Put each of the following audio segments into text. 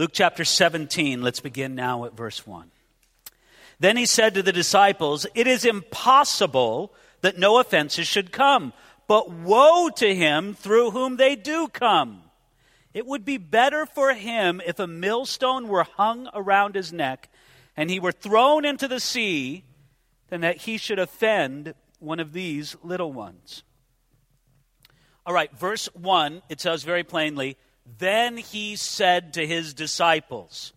Luke chapter 17, let's begin now at verse 1. Then he said to the disciples, It is impossible that no offenses should come, but woe to him through whom they do come. It would be better for him if a millstone were hung around his neck and he were thrown into the sea than that he should offend one of these little ones. All right, verse 1, it says very plainly, then he said to his disciples,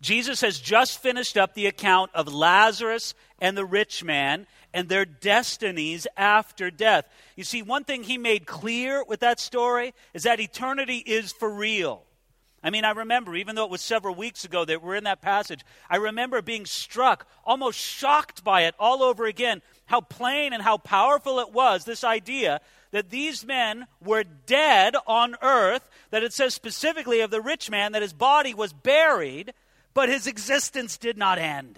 Jesus has just finished up the account of Lazarus and the rich man and their destinies after death. You see, one thing he made clear with that story is that eternity is for real. I mean, I remember, even though it was several weeks ago that we're in that passage, I remember being struck, almost shocked by it all over again, how plain and how powerful it was, this idea that these men were dead on earth, that it says specifically of the rich man that his body was buried, but his existence did not end.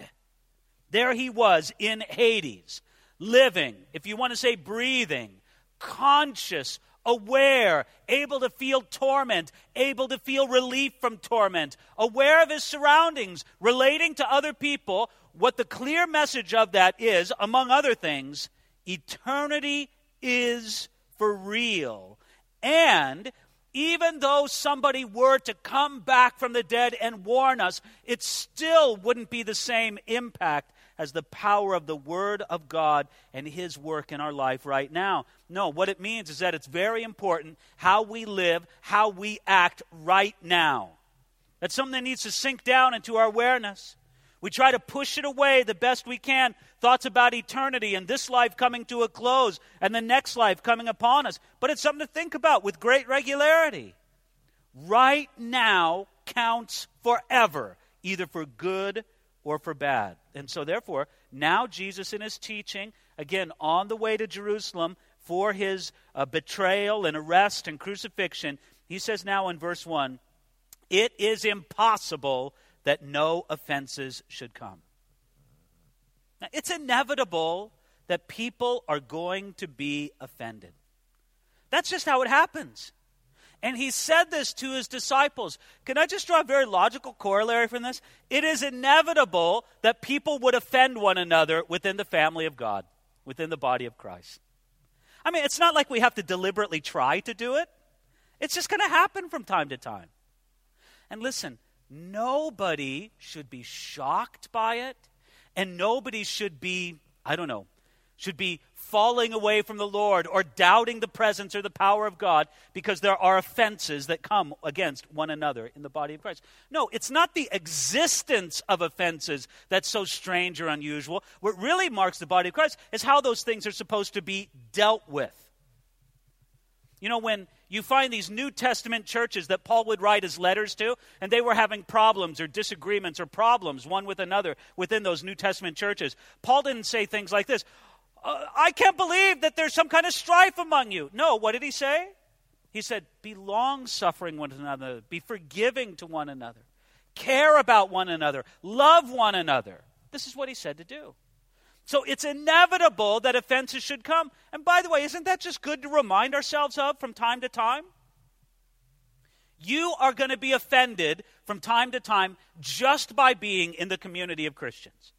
There he was in Hades, living, if you want to say breathing, conscious, aware, able to feel torment, able to feel relief from torment, aware of his surroundings, relating to other people. What the clear message of that is, among other things, eternity is for real. And even though somebody were to come back from the dead and warn us, it still wouldn't be the same impact as the power of the Word of God and His work in our life right now. No, what it means is that it's very important how we live, how we act right now. That's something that needs to sink down into our awareness. We try to push it away the best we can. Thoughts about eternity and this life coming to a close and the next life coming upon us. But it's something to think about with great regularity. Right now counts forever, either for good or for bad. And so, therefore, now Jesus in his teaching, again, on the way to Jerusalem for his uh, betrayal and arrest and crucifixion, he says now in verse 1 It is impossible that no offenses should come. Now, it's inevitable that people are going to be offended. That's just how it happens. And he said this to his disciples. Can I just draw a very logical corollary from this? It is inevitable that people would offend one another within the family of God, within the body of Christ. I mean, it's not like we have to deliberately try to do it, it's just going to happen from time to time. And listen, Nobody should be shocked by it, and nobody should be, I don't know, should be falling away from the Lord or doubting the presence or the power of God because there are offenses that come against one another in the body of Christ. No, it's not the existence of offenses that's so strange or unusual. What really marks the body of Christ is how those things are supposed to be dealt with. You know, when you find these New Testament churches that Paul would write his letters to, and they were having problems or disagreements or problems one with another within those New Testament churches. Paul didn't say things like this uh, I can't believe that there's some kind of strife among you. No, what did he say? He said, Be long suffering one another, be forgiving to one another, care about one another, love one another. This is what he said to do. So it's inevitable that offenses should come. And by the way, isn't that just good to remind ourselves of from time to time? You are going to be offended from time to time just by being in the community of Christians.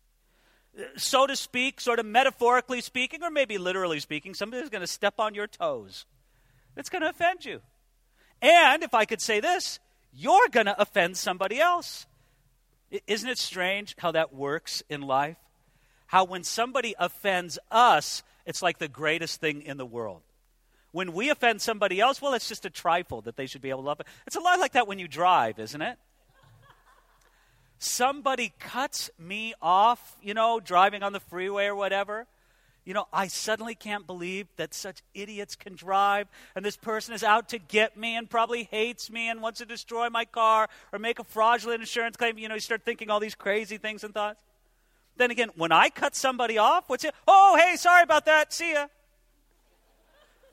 So to speak, sort of metaphorically speaking, or maybe literally speaking, somebody's going to step on your toes. It's going to offend you. And if I could say this, you're going to offend somebody else. Isn't it strange how that works in life? How when somebody offends us, it's like the greatest thing in the world. When we offend somebody else, well, it's just a trifle that they should be able to love. It's a lot like that when you drive, isn't it? Somebody cuts me off, you know, driving on the freeway or whatever. You know, I suddenly can't believe that such idiots can drive, and this person is out to get me and probably hates me and wants to destroy my car or make a fraudulent insurance claim. You know, you start thinking all these crazy things and thoughts. Then again, when I cut somebody off, what's it? Oh, hey, sorry about that. See ya.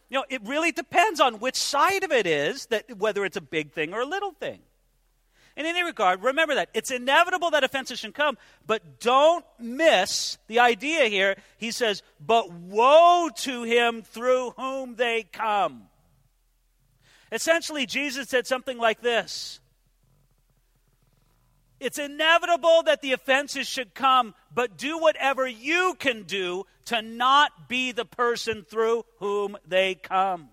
You know, it really depends on which side of it is that whether it's a big thing or a little thing. In any regard, remember that it's inevitable that offenses should come, but don't miss the idea here. He says, "But woe to him through whom they come." Essentially, Jesus said something like this: It's inevitable that the offenses should come, but do whatever you can do to not be the person through whom they come.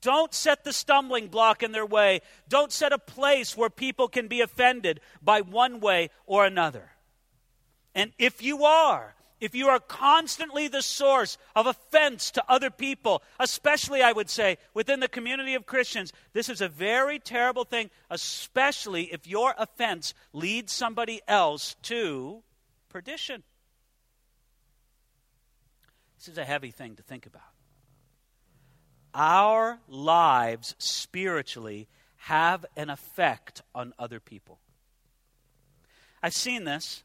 Don't set the stumbling block in their way. Don't set a place where people can be offended by one way or another. And if you are, if you are constantly the source of offense to other people, especially, I would say, within the community of Christians, this is a very terrible thing, especially if your offense leads somebody else to perdition. This is a heavy thing to think about. Our lives spiritually have an effect on other people. I've seen this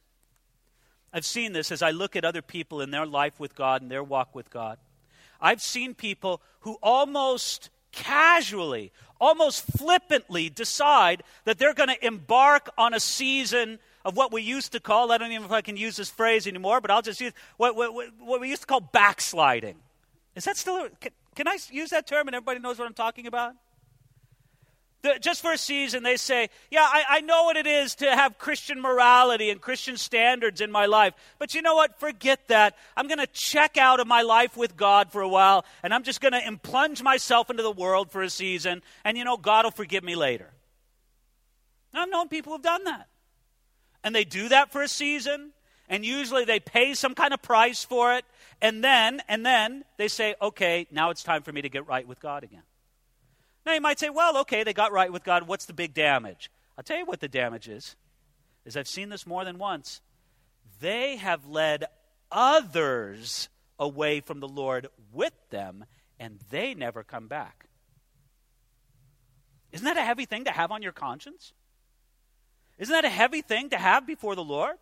I've seen this as I look at other people in their life with God and their walk with God. I've seen people who almost casually, almost flippantly decide that they're going to embark on a season of what we used to call, I don't even know if I can use this phrase anymore, but I'll just use what, what, what we used to call backsliding. Is that still, can, can I use that term and everybody knows what I'm talking about? The, just for a season, they say, Yeah, I, I know what it is to have Christian morality and Christian standards in my life. But you know what? Forget that. I'm going to check out of my life with God for a while, and I'm just going to plunge myself into the world for a season, and you know, God will forgive me later. I've known people who've done that. And they do that for a season, and usually they pay some kind of price for it, and then, and then they say, okay, now it's time for me to get right with God again. Now you might say, well, okay, they got right with God. What's the big damage? I'll tell you what the damage is. Is I've seen this more than once. They have led others away from the Lord with them, and they never come back. Isn't that a heavy thing to have on your conscience? Isn't that a heavy thing to have before the Lord?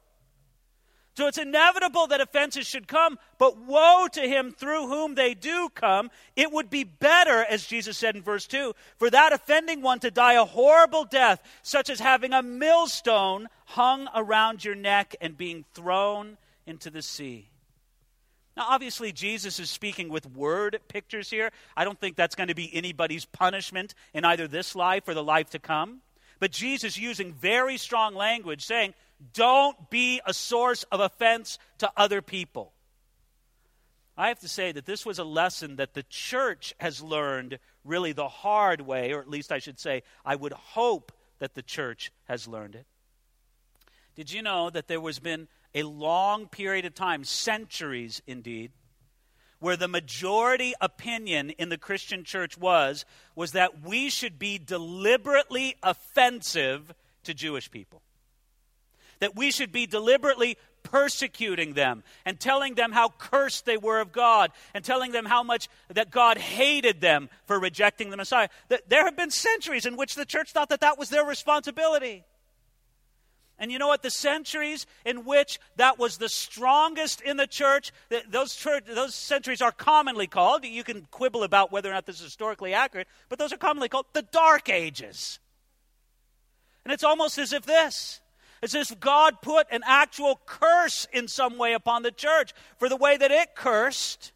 So it's inevitable that offenses should come, but woe to him through whom they do come. It would be better, as Jesus said in verse 2, for that offending one to die a horrible death, such as having a millstone hung around your neck and being thrown into the sea. Now, obviously, Jesus is speaking with word pictures here. I don't think that's going to be anybody's punishment in either this life or the life to come. But Jesus using very strong language, saying, don't be a source of offense to other people. I have to say that this was a lesson that the church has learned really the hard way, or at least I should say, I would hope that the church has learned it. Did you know that there has been a long period of time, centuries indeed, where the majority opinion in the Christian church was was that we should be deliberately offensive to Jewish people that we should be deliberately persecuting them and telling them how cursed they were of God and telling them how much that God hated them for rejecting the Messiah. There have been centuries in which the church thought that that was their responsibility. And you know what? The centuries in which that was the strongest in the church, those, church, those centuries are commonly called, you can quibble about whether or not this is historically accurate, but those are commonly called the Dark Ages. And it's almost as if this as if God put an actual curse in some way upon the church for the way that it cursed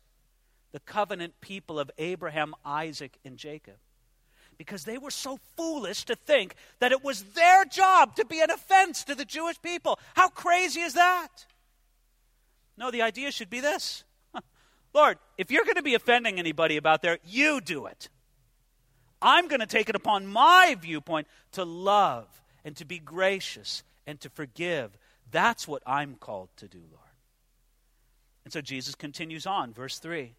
the covenant people of Abraham, Isaac, and Jacob. Because they were so foolish to think that it was their job to be an offense to the Jewish people. How crazy is that? No, the idea should be this Lord, if you're going to be offending anybody about there, you do it. I'm going to take it upon my viewpoint to love and to be gracious and to forgive. That's what I'm called to do, Lord. And so Jesus continues on, verse 3.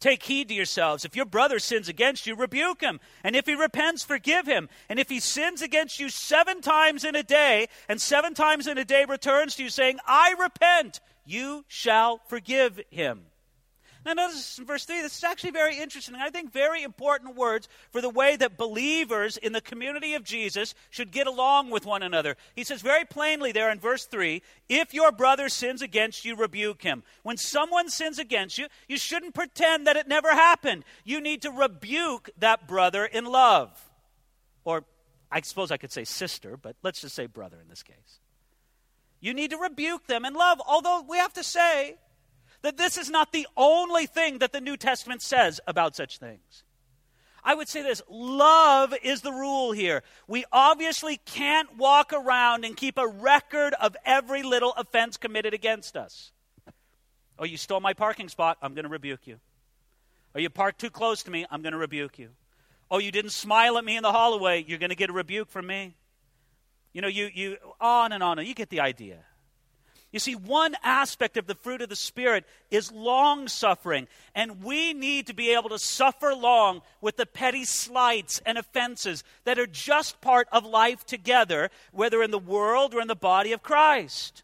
Take heed to yourselves. If your brother sins against you, rebuke him. And if he repents, forgive him. And if he sins against you seven times in a day, and seven times in a day returns to you, saying, I repent, you shall forgive him. Now, notice in verse 3, this is actually very interesting. I think very important words for the way that believers in the community of Jesus should get along with one another. He says very plainly there in verse 3 if your brother sins against you, rebuke him. When someone sins against you, you shouldn't pretend that it never happened. You need to rebuke that brother in love. Or I suppose I could say sister, but let's just say brother in this case. You need to rebuke them in love, although we have to say, that this is not the only thing that the New Testament says about such things. I would say this love is the rule here. We obviously can't walk around and keep a record of every little offense committed against us. Oh, you stole my parking spot, I'm going to rebuke you. Oh, you parked too close to me, I'm going to rebuke you. Oh, you didn't smile at me in the hallway, you're going to get a rebuke from me. You know, you, you, on and on, you get the idea. You see, one aspect of the fruit of the Spirit is long suffering, and we need to be able to suffer long with the petty slights and offenses that are just part of life together, whether in the world or in the body of Christ.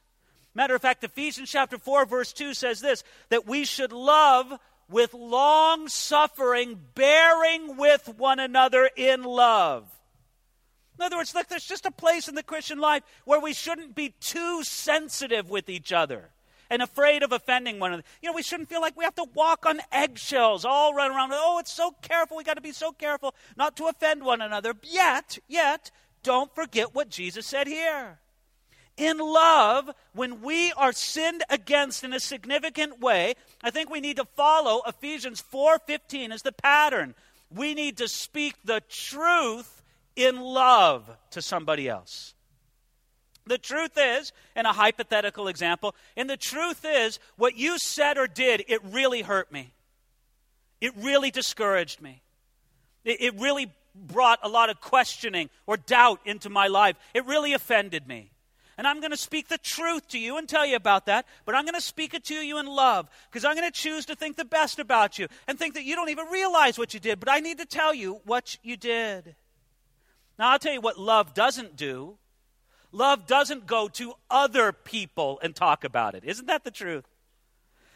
Matter of fact, Ephesians chapter 4, verse 2 says this that we should love with long suffering, bearing with one another in love. In other words, look, there's just a place in the Christian life where we shouldn't be too sensitive with each other and afraid of offending one another. You know, we shouldn't feel like we have to walk on eggshells, all run around. Oh, it's so careful. We got to be so careful not to offend one another. Yet, yet, don't forget what Jesus said here. In love, when we are sinned against in a significant way, I think we need to follow Ephesians 4:15 as the pattern. We need to speak the truth in love to somebody else. The truth is, in a hypothetical example, and the truth is, what you said or did, it really hurt me. It really discouraged me. It, it really brought a lot of questioning or doubt into my life. It really offended me. And I'm going to speak the truth to you and tell you about that, but I'm going to speak it to you in love because I'm going to choose to think the best about you and think that you don't even realize what you did, but I need to tell you what you did. Now, I'll tell you what love doesn't do. Love doesn't go to other people and talk about it. Isn't that the truth?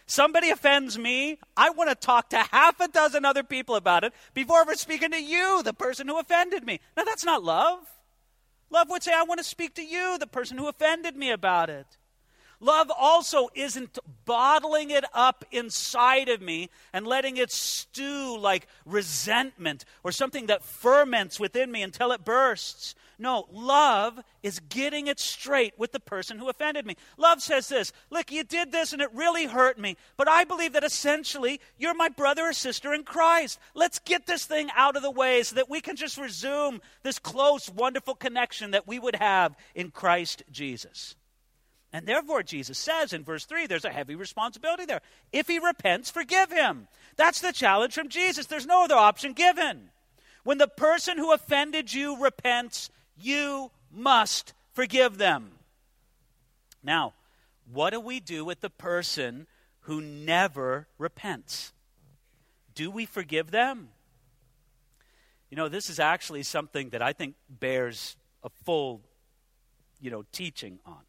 Somebody offends me, I want to talk to half a dozen other people about it before ever speaking to you, the person who offended me. Now, that's not love. Love would say, I want to speak to you, the person who offended me about it. Love also isn't bottling it up inside of me and letting it stew like resentment or something that ferments within me until it bursts. No, love is getting it straight with the person who offended me. Love says this Look, you did this and it really hurt me, but I believe that essentially you're my brother or sister in Christ. Let's get this thing out of the way so that we can just resume this close, wonderful connection that we would have in Christ Jesus. And therefore, Jesus says in verse 3, there's a heavy responsibility there. If he repents, forgive him. That's the challenge from Jesus. There's no other option given. When the person who offended you repents, you must forgive them. Now, what do we do with the person who never repents? Do we forgive them? You know, this is actually something that I think bears a full, you know, teaching on.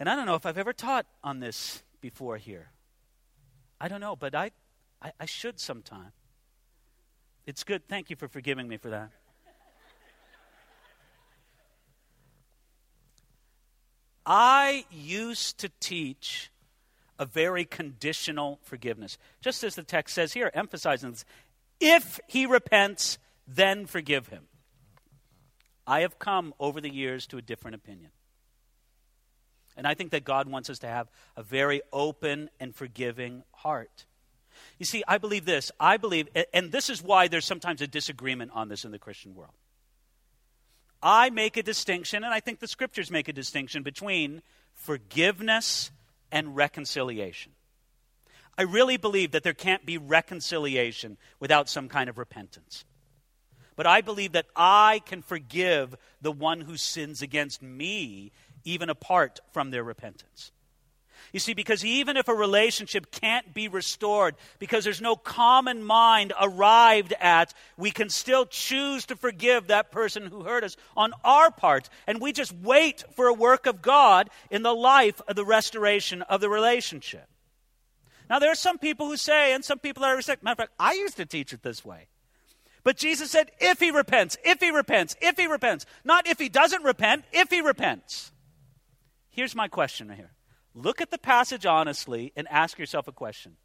And I don't know if I've ever taught on this before here. I don't know, but I, I, I should sometime. It's good. Thank you for forgiving me for that. I used to teach a very conditional forgiveness. Just as the text says here, emphasizing this. If he repents, then forgive him. I have come over the years to a different opinion. And I think that God wants us to have a very open and forgiving heart. You see, I believe this. I believe, and this is why there's sometimes a disagreement on this in the Christian world. I make a distinction, and I think the scriptures make a distinction between forgiveness and reconciliation. I really believe that there can't be reconciliation without some kind of repentance. But I believe that I can forgive the one who sins against me even apart from their repentance. You see, because even if a relationship can't be restored, because there's no common mind arrived at, we can still choose to forgive that person who hurt us on our part. And we just wait for a work of God in the life of the restoration of the relationship. Now, there are some people who say, and some people are respect. Matter of fact, I used to teach it this way. But Jesus said, if he repents, if he repents, if he repents. Not if he doesn't repent, if he repents. Here's my question right here. Look at the passage honestly and ask yourself a question.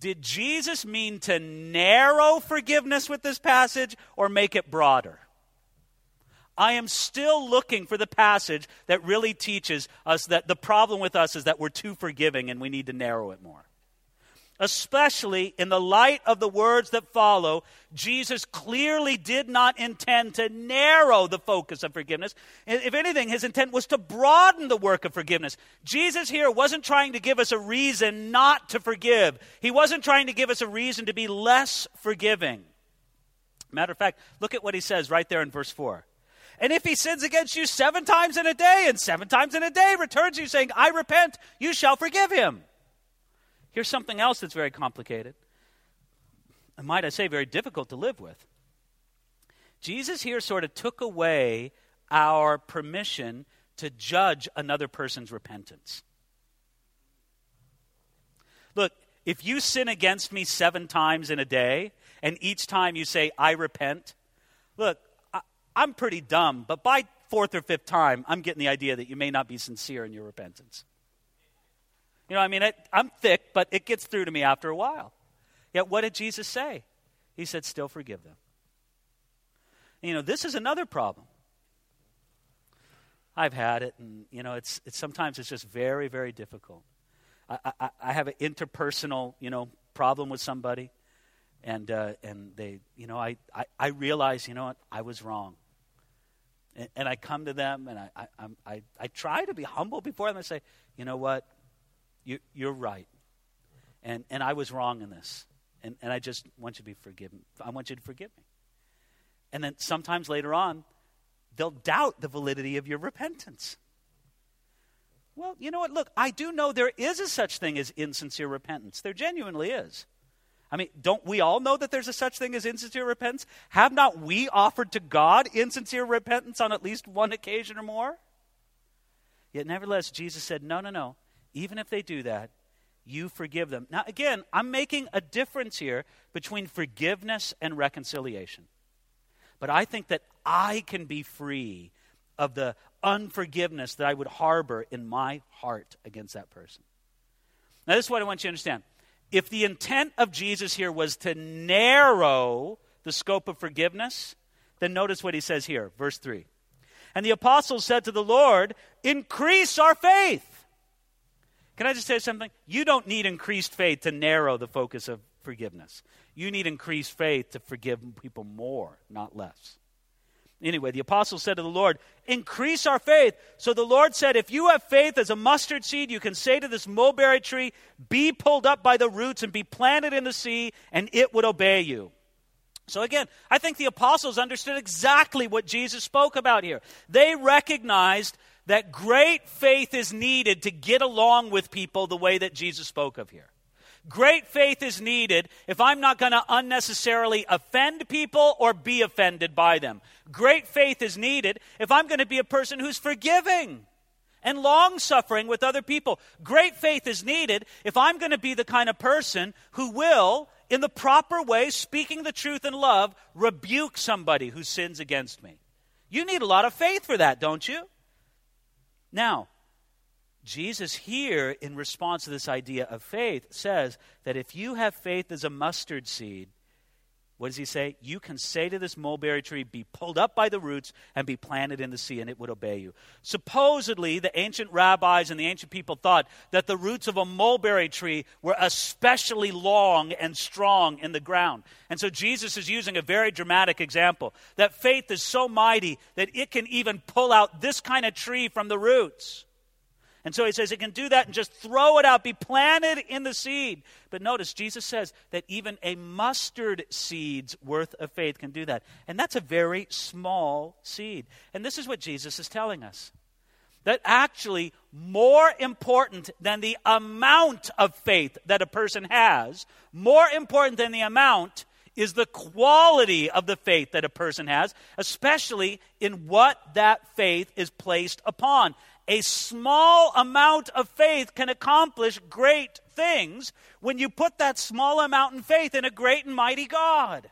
Did Jesus mean to narrow forgiveness with this passage or make it broader? I am still looking for the passage that really teaches us that the problem with us is that we're too forgiving and we need to narrow it more. Especially in the light of the words that follow, Jesus clearly did not intend to narrow the focus of forgiveness. If anything, his intent was to broaden the work of forgiveness. Jesus here wasn't trying to give us a reason not to forgive, he wasn't trying to give us a reason to be less forgiving. Matter of fact, look at what he says right there in verse 4. And if he sins against you seven times in a day, and seven times in a day returns you saying, I repent, you shall forgive him. Here's something else that's very complicated, and might I say, very difficult to live with. Jesus here sort of took away our permission to judge another person's repentance. Look, if you sin against me seven times in a day, and each time you say, I repent, look, I, am pretty dumb, but by fourth or fifth time, I'm getting the idea that you may not be sincere in your repentance. You know, I mean, it, I'm thick, but it gets through to me after a while. Yet, what did Jesus say? He said, still forgive them. You know, this is another problem. I've had it, and, you know, it's, it's sometimes it's just very, very difficult. I, I, I have an interpersonal, you know, problem with somebody, and, uh, and they, you know, I, I, I realize, you know what, I was wrong. And, and I come to them, and I, I, I, I try to be humble before them and say, you know what, you, you're right. And, and I was wrong in this. And, and I just want you to be forgiven. I want you to forgive me. And then sometimes later on, they'll doubt the validity of your repentance. Well, you know what? Look, I do know there is a such thing as insincere repentance. There genuinely is. I mean, don't we all know that there's a such thing as insincere repentance? Have not we offered to God insincere repentance on at least one occasion or more? Yet, nevertheless, Jesus said, No, no, no even if they do that, you forgive them. Now, again, I'm making a difference here between forgiveness and reconciliation. But I think that I can be free of the unforgiveness that I would harbor in my heart against that person. Now, this is what I want you to understand. If the intent of Jesus here was to narrow the scope of forgiveness, then notice what he says here, verse 3. And the apostles said to the Lord, Increase our faith. Can I just say something? You don't need increased faith to narrow the focus of forgiveness. You need increased faith to forgive people more, not less. Anyway, the apostle said to the Lord, Increase our faith. So the Lord said, If you have faith as a mustard seed, you can say to this mulberry tree, Be pulled up by the roots and be planted in the sea, and it would obey you. So again, I think the apostles understood exactly what Jesus spoke about here. They recognized that great faith is needed to get along with people the way that Jesus spoke of here. Great faith is needed if I'm not going to unnecessarily offend people or be offended by them. Great faith is needed if I'm going to be a person who's forgiving and long suffering with other people. Great faith is needed if I'm going to be the kind of person who will, in the proper way, speaking the truth in love, rebuke somebody who sins against me. You need a lot of faith for that, don't you? Now, Jesus here, in response to this idea of faith, says that if you have faith as a mustard seed, what does he say? You can say to this mulberry tree, Be pulled up by the roots and be planted in the sea, and it would obey you. Supposedly, the ancient rabbis and the ancient people thought that the roots of a mulberry tree were especially long and strong in the ground. And so Jesus is using a very dramatic example that faith is so mighty that it can even pull out this kind of tree from the roots. And so he says it can do that and just throw it out, be planted in the seed. But notice, Jesus says that even a mustard seed's worth of faith can do that. And that's a very small seed. And this is what Jesus is telling us that actually, more important than the amount of faith that a person has, more important than the amount, is the quality of the faith that a person has, especially in what that faith is placed upon a small amount of faith can accomplish great things when you put that small amount in faith in a great and mighty God.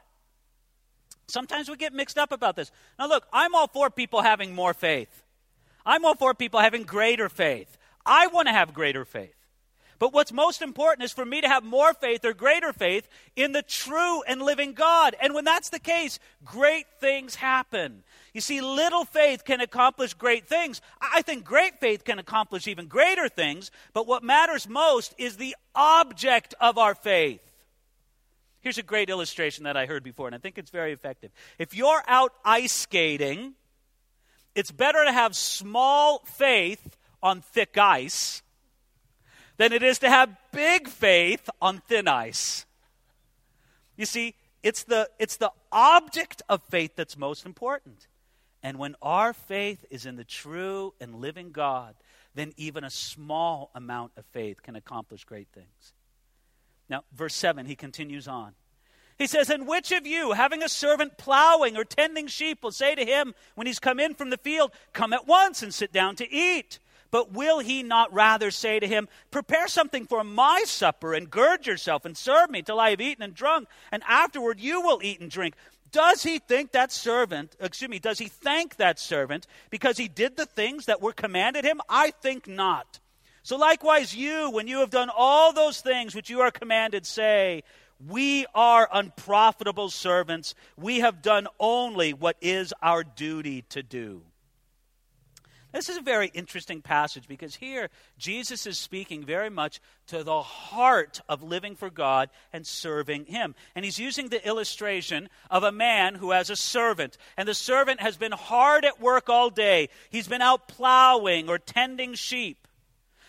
Sometimes we get mixed up about this. Now, look, I'm all for people having more faith. I'm all for people having greater faith. I want to have greater faith. But what's most important is for me to have more faith or greater faith in the true and living God. And when that's the case, great things happen. You see, little faith can accomplish great things. I think great faith can accomplish even greater things, but what matters most is the object of our faith. Here's a great illustration that I heard before, and I think it's very effective. If you're out ice skating, it's better to have small faith on thick ice than it is to have big faith on thin ice. You see, it's the, it's the object of faith that's most important. And when our faith is in the true and living God, then even a small amount of faith can accomplish great things. Now, verse 7, he continues on. He says, And which of you, having a servant plowing or tending sheep, will say to him when he's come in from the field, Come at once and sit down to eat? But will he not rather say to him, Prepare something for my supper, and gird yourself, and serve me till I have eaten and drunk, and afterward you will eat and drink? Does he think that servant, excuse me, does he thank that servant because he did the things that were commanded him? I think not. So likewise, you, when you have done all those things which you are commanded, say, we are unprofitable servants. We have done only what is our duty to do. This is a very interesting passage because here Jesus is speaking very much to the heart of living for God and serving Him. And he's using the illustration of a man who has a servant. And the servant has been hard at work all day, he's been out plowing or tending sheep.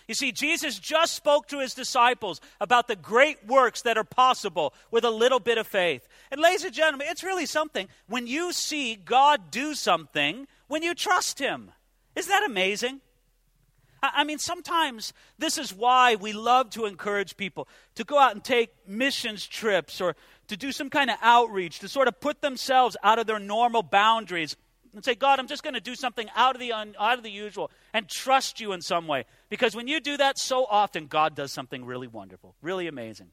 You see, Jesus just spoke to his disciples about the great works that are possible with a little bit of faith. And, ladies and gentlemen, it's really something when you see God do something when you trust him. Isn't that amazing? I mean, sometimes this is why we love to encourage people to go out and take missions trips or to do some kind of outreach, to sort of put themselves out of their normal boundaries and say, God, I'm just going to do something out of, the un, out of the usual and trust you in some way. Because when you do that so often, God does something really wonderful, really amazing.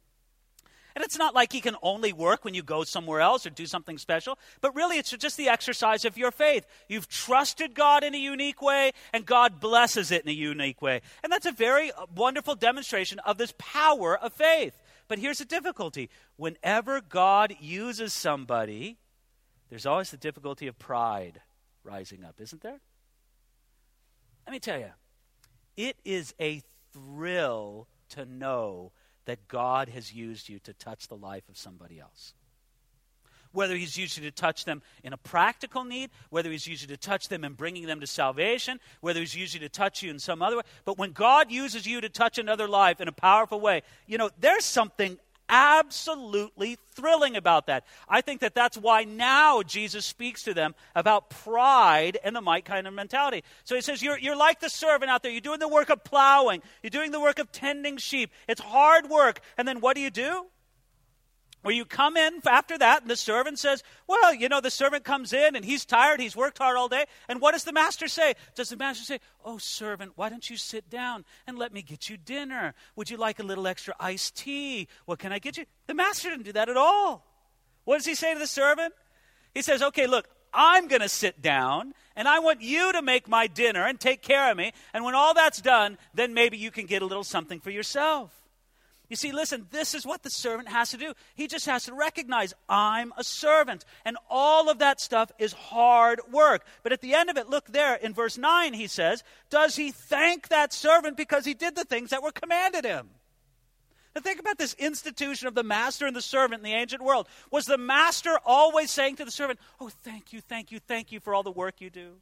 And it's not like he can only work when you go somewhere else or do something special, but really it's just the exercise of your faith. You've trusted God in a unique way, and God blesses it in a unique way. And that's a very uh, wonderful demonstration of this power of faith. But here's the difficulty whenever God uses somebody, there's always the difficulty of pride rising up, isn't there? Let me tell you, it is a thrill to know that God has used you to touch the life of somebody else. Whether He's used you to touch them in a practical need, whether He's used you to touch them in bringing them to salvation, whether He's used you to touch you in some other way. But when God uses you to touch another life in a powerful way, you know, there's something absolutely thrilling about that. I think that that's why now Jesus speaks to them about pride and the might kind of mentality. So he says, you're, you're like the servant out there. You're doing the work of plowing, you're doing the work of tending sheep. It's hard work. And then what do you do? Where you come in after that, and the servant says, Well, you know, the servant comes in and he's tired, he's worked hard all day. And what does the master say? Does the master say, Oh, servant, why don't you sit down and let me get you dinner? Would you like a little extra iced tea? What can I get you? The master didn't do that at all. What does he say to the servant? He says, Okay, look, I'm going to sit down and I want you to make my dinner and take care of me. And when all that's done, then maybe you can get a little something for yourself. You see, listen, this is what the servant has to do. He just has to recognize, I'm a servant. And all of that stuff is hard work. But at the end of it, look there in verse 9, he says, Does he thank that servant because he did the things that were commanded him? Now think about this institution of the master and the servant in the ancient world. Was the master always saying to the servant, Oh, thank you, thank you, thank you for all the work you do?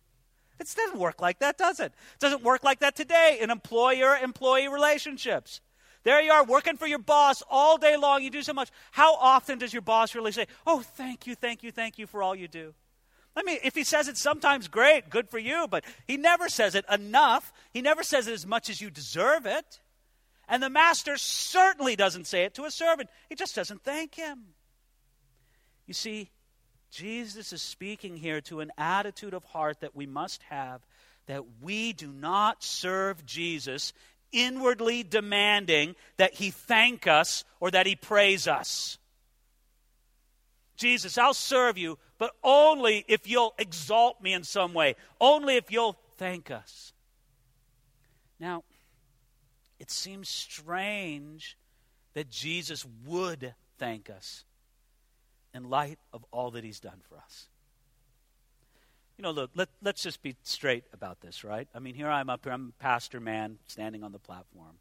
It doesn't work like that, does it? It doesn't work like that today in employer employee relationships. There you are working for your boss all day long. You do so much. How often does your boss really say, Oh, thank you, thank you, thank you for all you do? I mean, if he says it sometimes, great, good for you, but he never says it enough. He never says it as much as you deserve it. And the master certainly doesn't say it to a servant, he just doesn't thank him. You see, Jesus is speaking here to an attitude of heart that we must have that we do not serve Jesus inwardly demanding that he thank us or that he praise us. Jesus, I'll serve you, but only if you'll exalt me in some way, only if you'll thank us. Now, it seems strange that Jesus would thank us in light of all that he's done for us. You know, look, let, let's just be straight about this, right? I mean, here I'm up here, I'm pastor man standing on the platform.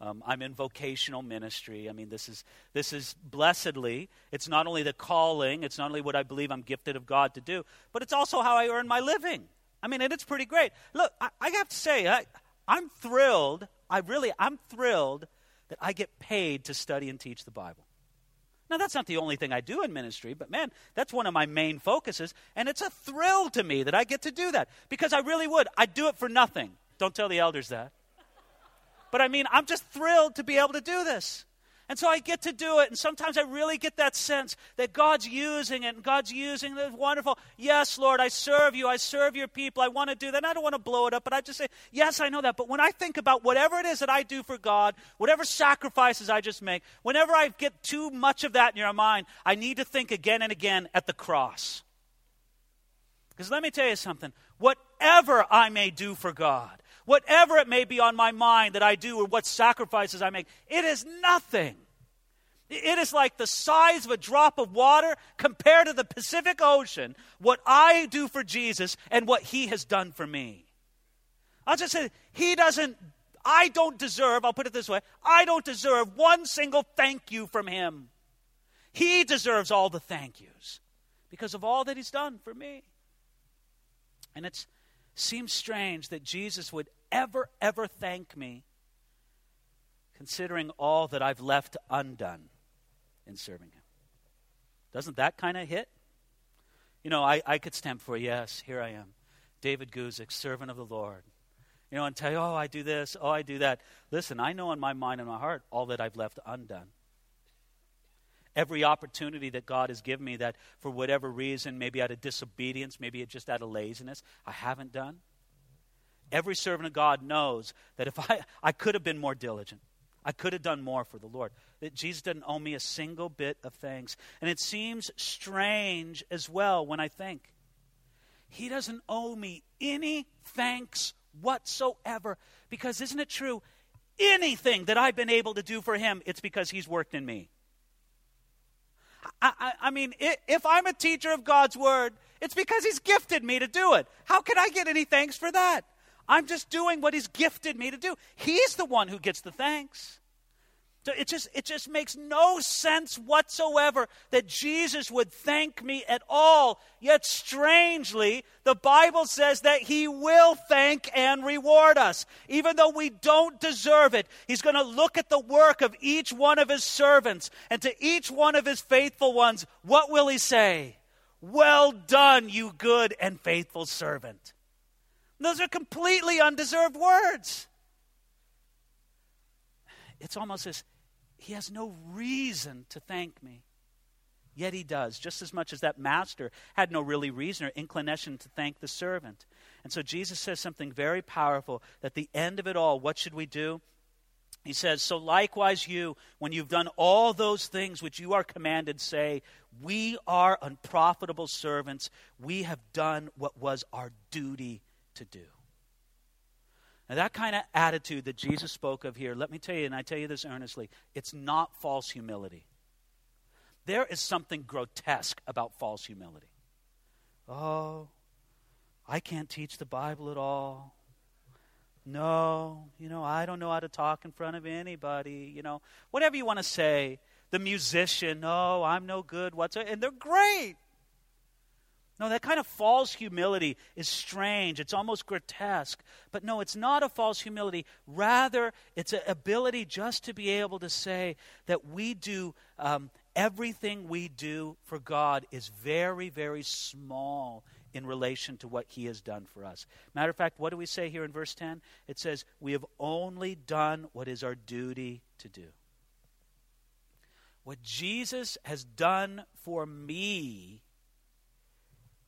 Um, I'm in vocational ministry. I mean, this is, this is blessedly, it's not only the calling, it's not only what I believe I'm gifted of God to do, but it's also how I earn my living. I mean, and it's pretty great. Look, I, I have to say, I, I'm thrilled. I really, I'm thrilled that I get paid to study and teach the Bible. Now, that's not the only thing I do in ministry, but man, that's one of my main focuses. And it's a thrill to me that I get to do that because I really would. I'd do it for nothing. Don't tell the elders that. But I mean, I'm just thrilled to be able to do this. And so I get to do it. And sometimes I really get that sense that God's using it and God's using it. Wonderful. Yes, Lord, I serve you. I serve your people. I want to do that. And I don't want to blow it up, but I just say, yes, I know that. But when I think about whatever it is that I do for God, whatever sacrifices I just make, whenever I get too much of that in your mind, I need to think again and again at the cross. Because let me tell you something. Whatever I may do for God, whatever it may be on my mind that I do or what sacrifices I make, it is nothing. It is like the size of a drop of water compared to the Pacific Ocean, what I do for Jesus and what he has done for me. I'll just say, he doesn't, I don't deserve, I'll put it this way, I don't deserve one single thank you from him. He deserves all the thank yous because of all that he's done for me. And it's Seems strange that Jesus would ever, ever thank me, considering all that I've left undone in serving Him. Doesn't that kind of hit? You know, I, I could stamp for, yes, here I am, David Guzik, servant of the Lord. You know, and tell you, oh, I do this, oh, I do that. Listen, I know in my mind and my heart all that I've left undone every opportunity that God has given me that for whatever reason, maybe out of disobedience, maybe just out of laziness, I haven't done. Every servant of God knows that if I, I could have been more diligent, I could have done more for the Lord. That Jesus doesn't owe me a single bit of thanks. And it seems strange as well when I think he doesn't owe me any thanks whatsoever. Because isn't it true? Anything that I've been able to do for him, it's because he's worked in me. I, I, I mean, if I'm a teacher of God's word, it's because He's gifted me to do it. How can I get any thanks for that? I'm just doing what He's gifted me to do. He's the one who gets the thanks. It just, it just makes no sense whatsoever that Jesus would thank me at all. Yet, strangely, the Bible says that He will thank and reward us. Even though we don't deserve it, He's going to look at the work of each one of His servants, and to each one of His faithful ones, what will He say? Well done, you good and faithful servant. Those are completely undeserved words it's almost as he has no reason to thank me. Yet he does, just as much as that master had no really reason or inclination to thank the servant. And so Jesus says something very powerful that the end of it all, what should we do? He says, So likewise, you, when you've done all those things which you are commanded, say, We are unprofitable servants. We have done what was our duty to do. That kind of attitude that Jesus spoke of here, let me tell you, and I tell you this earnestly, it's not false humility. There is something grotesque about false humility. Oh, I can't teach the Bible at all. No, you know, I don't know how to talk in front of anybody. You know, whatever you want to say. The musician, no, I'm no good whatsoever. And they're great. No, that kind of false humility is strange. It's almost grotesque. But no, it's not a false humility. Rather, it's an ability just to be able to say that we do um, everything we do for God is very, very small in relation to what He has done for us. Matter of fact, what do we say here in verse 10? It says, We have only done what is our duty to do. What Jesus has done for me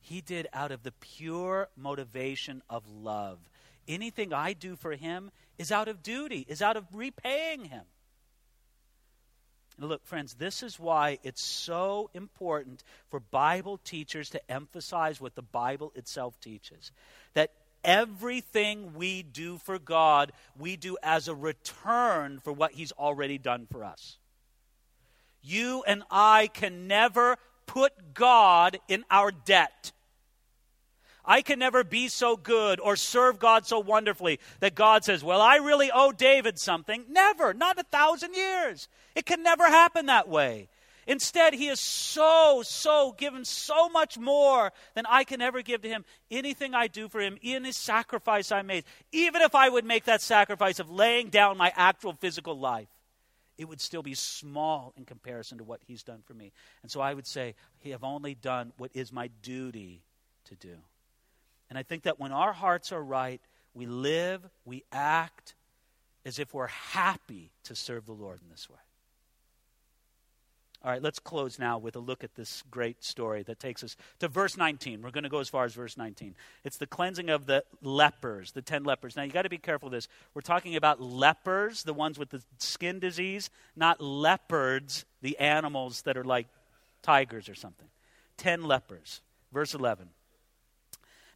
he did out of the pure motivation of love. Anything I do for him is out of duty, is out of repaying him. look, friends, this is why it's so important for Bible teachers to emphasize what the Bible itself teaches. That everything we do for God, we do as a return for what He's already done for us. You and I can never put God in our debt. I can never be so good or serve God so wonderfully that God says, Well, I really owe David something. Never, not a thousand years. It can never happen that way. Instead, he is so, so given so much more than I can ever give to him. Anything I do for him, his sacrifice I made, even if I would make that sacrifice of laying down my actual physical life, it would still be small in comparison to what he's done for me. And so I would say, he have only done what is my duty to do. And I think that when our hearts are right, we live, we act as if we're happy to serve the Lord in this way. All right, let's close now with a look at this great story that takes us to verse 19. We're going to go as far as verse 19. It's the cleansing of the lepers, the 10 lepers. Now, you got to be careful this. We're talking about lepers, the ones with the skin disease, not leopards, the animals that are like tigers or something. 10 lepers. Verse 11.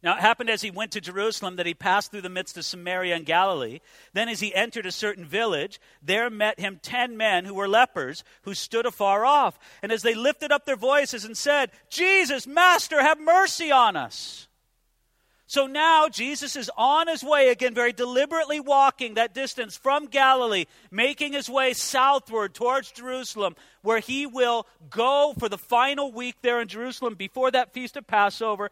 Now it happened as he went to Jerusalem that he passed through the midst of Samaria and Galilee. Then, as he entered a certain village, there met him ten men who were lepers, who stood afar off. And as they lifted up their voices and said, Jesus, Master, have mercy on us. So now Jesus is on his way again, very deliberately walking that distance from Galilee, making his way southward towards Jerusalem, where he will go for the final week there in Jerusalem before that feast of Passover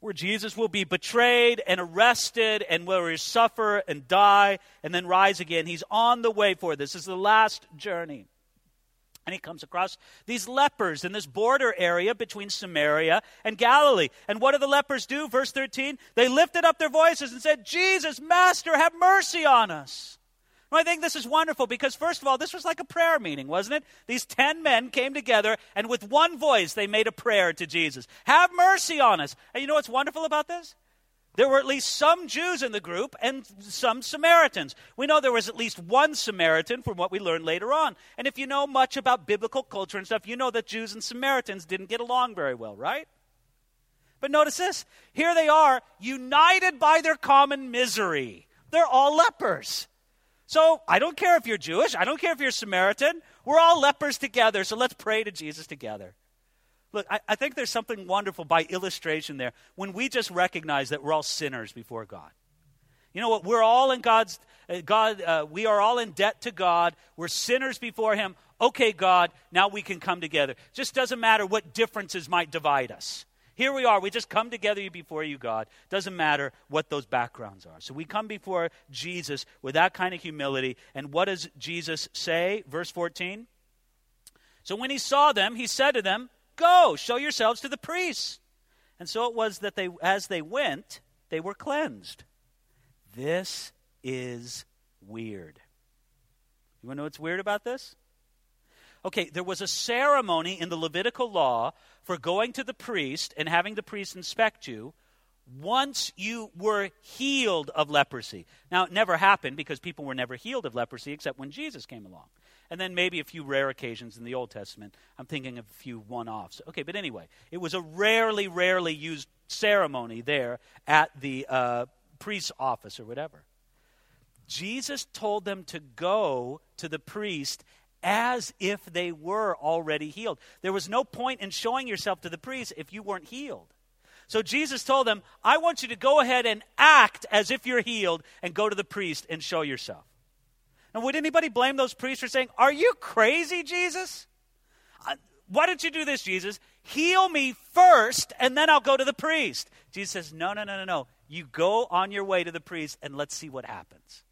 where Jesus will be betrayed and arrested and where he suffer and die and then rise again. He's on the way for this. This is the last journey. And he comes across these lepers in this border area between Samaria and Galilee. And what do the lepers do? Verse 13 they lifted up their voices and said, Jesus, Master, have mercy on us. I think this is wonderful because, first of all, this was like a prayer meeting, wasn't it? These ten men came together and with one voice they made a prayer to Jesus Have mercy on us. And you know what's wonderful about this? There were at least some Jews in the group and some Samaritans. We know there was at least one Samaritan from what we learned later on. And if you know much about biblical culture and stuff, you know that Jews and Samaritans didn't get along very well, right? But notice this here they are, united by their common misery. They're all lepers. So I don't care if you're Jewish, I don't care if you're Samaritan. We're all lepers together, so let's pray to Jesus together. Look, I, I, think there's something wonderful by illustration there when we just recognize that we're all sinners before God. You know what? We're all in God's, uh, God, uh, we are all in debt to God. We're sinners before Him. Okay, God, now we can come together. Just doesn't matter what differences might divide us. Here we are. We just come together before you, God. Doesn't matter what those backgrounds are. So we come before Jesus with that kind of humility. And what does Jesus say? Verse 14. So when he saw them, he said to them, Go, show yourselves to the priests. And so it was that they, as they went, they were cleansed. This is weird. You want to know what's weird about this? Okay, there was a ceremony in the Levitical law for going to the priest and having the priest inspect you once you were healed of leprosy. Now, it never happened because people were never healed of leprosy except when Jesus came along. And then maybe a few rare occasions in the Old Testament. I'm thinking of a few one offs. Okay, but anyway, it was a rarely, rarely used ceremony there at the uh, priest's office or whatever. Jesus told them to go to the priest as if they were already healed. There was no point in showing yourself to the priest if you weren't healed. So Jesus told them, I want you to go ahead and act as if you're healed and go to the priest and show yourself. And would anybody blame those priests for saying, Are you crazy, Jesus? Uh, why don't you do this, Jesus? Heal me first, and then I'll go to the priest. Jesus says, No, no, no, no, no. You go on your way to the priest, and let's see what happens.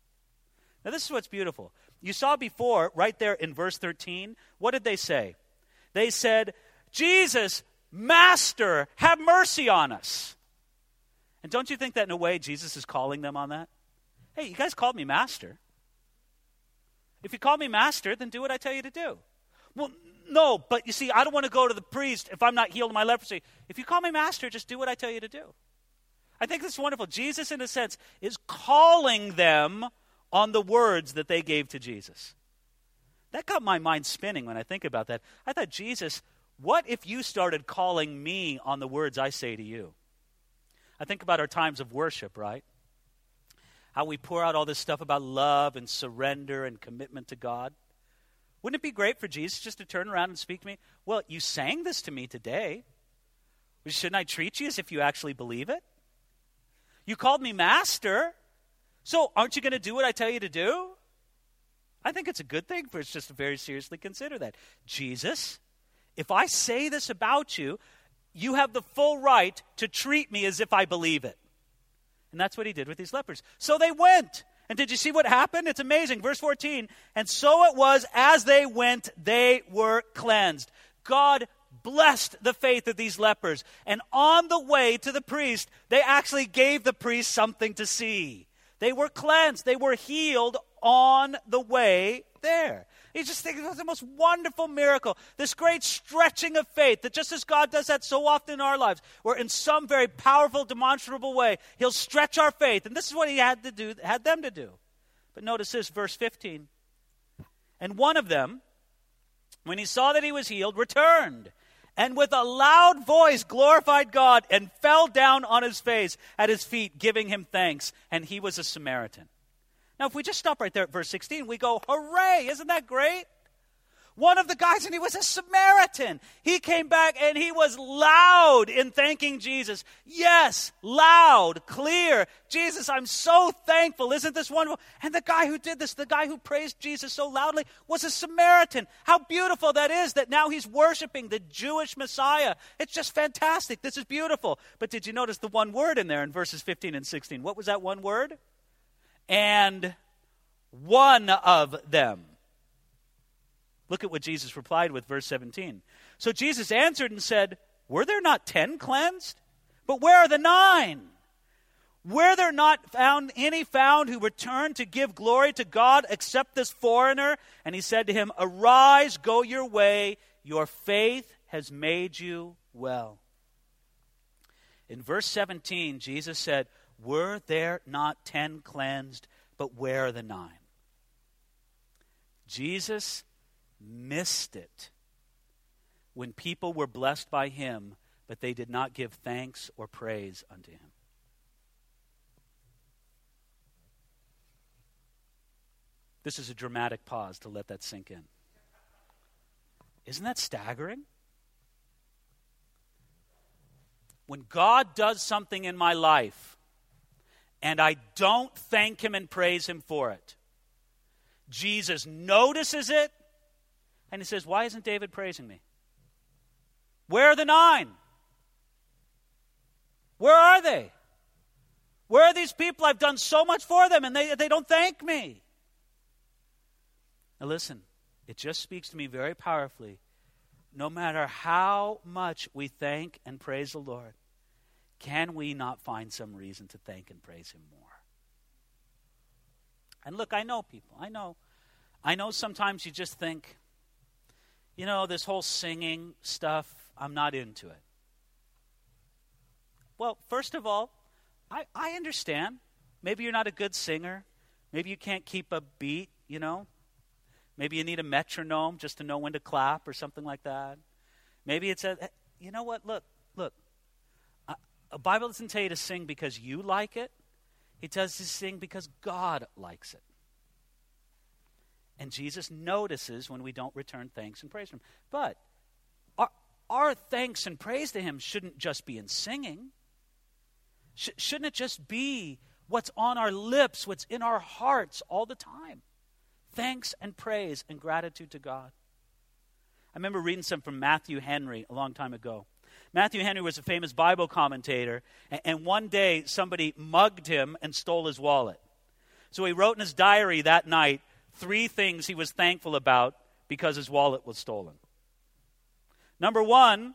Now, this is what's beautiful. You saw before, right there in verse 13, what did they say? They said, Jesus, Master, have mercy on us. And don't you think that in a way Jesus is calling them on that? Hey, you guys called me Master. If you call me Master, then do what I tell you to do. Well, no, but you see, I don't want to go to the priest if I'm not healed of my leprosy. If you call me Master, just do what I tell you to do. I think this is wonderful. Jesus, in a sense, is calling them on the words that they gave to Jesus. That got my mind spinning when I think about that. I thought, Jesus, what if you started calling me on the words I say to you? I think about our times of worship, right? How we pour out all this stuff about love and surrender and commitment to God. Wouldn't it be great for Jesus just to turn around and speak to me? Well, you sang this to me today. Shouldn't I treat you as if you actually believe it? You called me master. So aren't you going to do what I tell you to do? I think it's a good thing for us just to very seriously consider that. Jesus, if I say this about you, you have the full right to treat me as if I believe it. And that's what he did with these lepers. So they went. And did you see what happened? It's amazing. Verse 14. And so it was as they went, they were cleansed. God blessed the faith of these lepers. And on the way to the priest, they actually gave the priest something to see. They were cleansed, they were healed on the way there. You just think was the most wonderful miracle. This great stretching of faith that just as God does that so often in our lives, where in some very powerful, demonstrable way, He'll stretch our faith. And this is what He had to do, had them to do. But notice this, verse 15. And one of them, when he saw that he was healed, returned and with a loud voice glorified God and fell down on his face at his feet, giving him thanks. And he was a Samaritan. Now, if we just stop right there at verse 16, we go, Hooray! Isn't that great? One of the guys, and he was a Samaritan. He came back and he was loud in thanking Jesus. Yes, loud, clear. Jesus, I'm so thankful. Isn't this wonderful? And the guy who did this, the guy who praised Jesus so loudly, was a Samaritan. How beautiful that is that now he's worshiping the Jewish Messiah. It's just fantastic. This is beautiful. But did you notice the one word in there in verses 15 and 16? What was that one word? And one of them. Look at what Jesus replied with, verse 17. So Jesus answered and said, Were there not ten cleansed? But where are the nine? Were there not found any found who returned to give glory to God except this foreigner? And he said to him, Arise, go your way, your faith has made you well. In verse 17, Jesus said, Were there not ten cleansed, but where are the nine? Jesus missed it when people were blessed by him, but they did not give thanks or praise unto him. This is a dramatic pause to let that sink in. Isn't that staggering? When God does something in my life and I don't thank Him and praise Him for it, Jesus notices it and he says, Why isn't David praising me? Where are the nine? Where are they? Where are these people? I've done so much for them and they, they don't thank me. Now, listen, it just speaks to me very powerfully. No matter how much we thank and praise the Lord, can we not find some reason to thank and praise Him more? And look, I know people. I know. I know sometimes you just think, you know, this whole singing stuff, I'm not into it. Well, first of all, I, I understand. Maybe you're not a good singer. Maybe you can't keep a beat, you know. Maybe you need a metronome just to know when to clap or something like that. Maybe it's a, eh, you know what? Look, look. A Bible doesn't tell you to sing because you like it. He tells you to sing because God likes it. And Jesus notices when we don't return thanks and praise to Him. But our, our thanks and praise to Him shouldn't just be in singing. Sh- shouldn't it just be what's on our lips, what's in our hearts all the time? Thanks and praise and gratitude to God. I remember reading some from Matthew Henry a long time ago. Matthew Henry was a famous Bible commentator, and, and one day somebody mugged him and stole his wallet. So he wrote in his diary that night, three things he was thankful about because his wallet was stolen. Number one,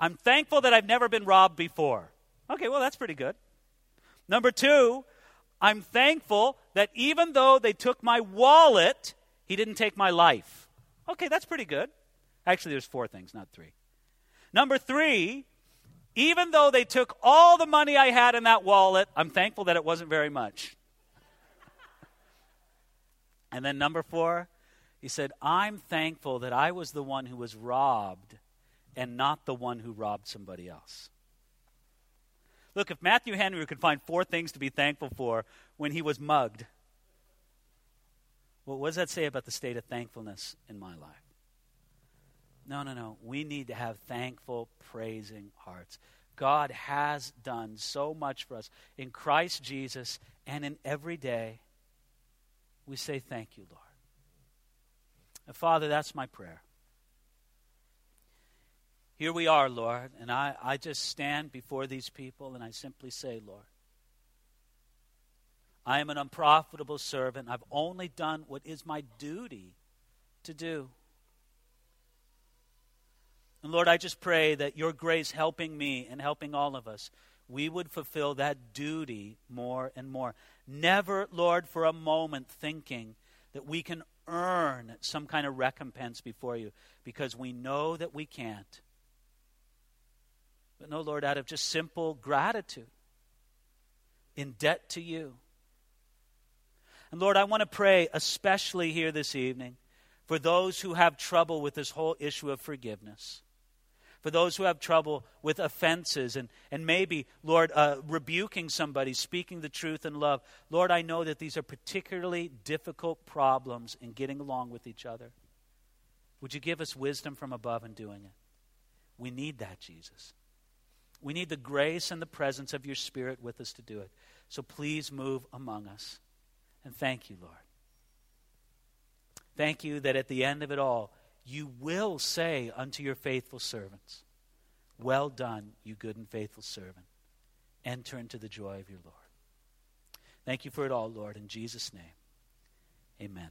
I'm thankful that I've never been robbed before. Okay, well, that's pretty good. Number two, I'm thankful that even though they took my wallet, he didn't take my life. Okay, that's pretty good. Actually, there's four things, not three. Number three, even though they took all the money I had in that wallet, I'm thankful that it wasn't very much. And then number four, he said, I'm thankful that I was the one who was robbed and not the one who robbed somebody else. Look, if Matthew Henry could find four things to be thankful for when he was mugged, well, what does that say about the state of thankfulness in my life? No, no, no. We need to have thankful, praising hearts. God has done so much for us in Christ Jesus and in every day. We say thank you, Lord. And Father, that's my prayer. Here we are, Lord, and I, I just stand before these people and I simply say, Lord, I am an unprofitable servant. I've only done what is my duty to do. And Lord, I just pray that your grace helping me and helping all of us, we would fulfill that duty more and more. Never, Lord, for a moment thinking that we can earn some kind of recompense before you because we know that we can't. But no, Lord, out of just simple gratitude, in debt to you. And Lord, I want to pray, especially here this evening, for those who have trouble with this whole issue of forgiveness. For those who have trouble with offenses and, and maybe, Lord, uh, rebuking somebody, speaking the truth in love. Lord, I know that these are particularly difficult problems in getting along with each other. Would you give us wisdom from above in doing it? We need that, Jesus. We need the grace and the presence of your Spirit with us to do it. So please move among us. And thank you, Lord. Thank you that at the end of it all, you will say unto your faithful servants, Well done, you good and faithful servant. Enter into the joy of your Lord. Thank you for it all, Lord. In Jesus' name, amen.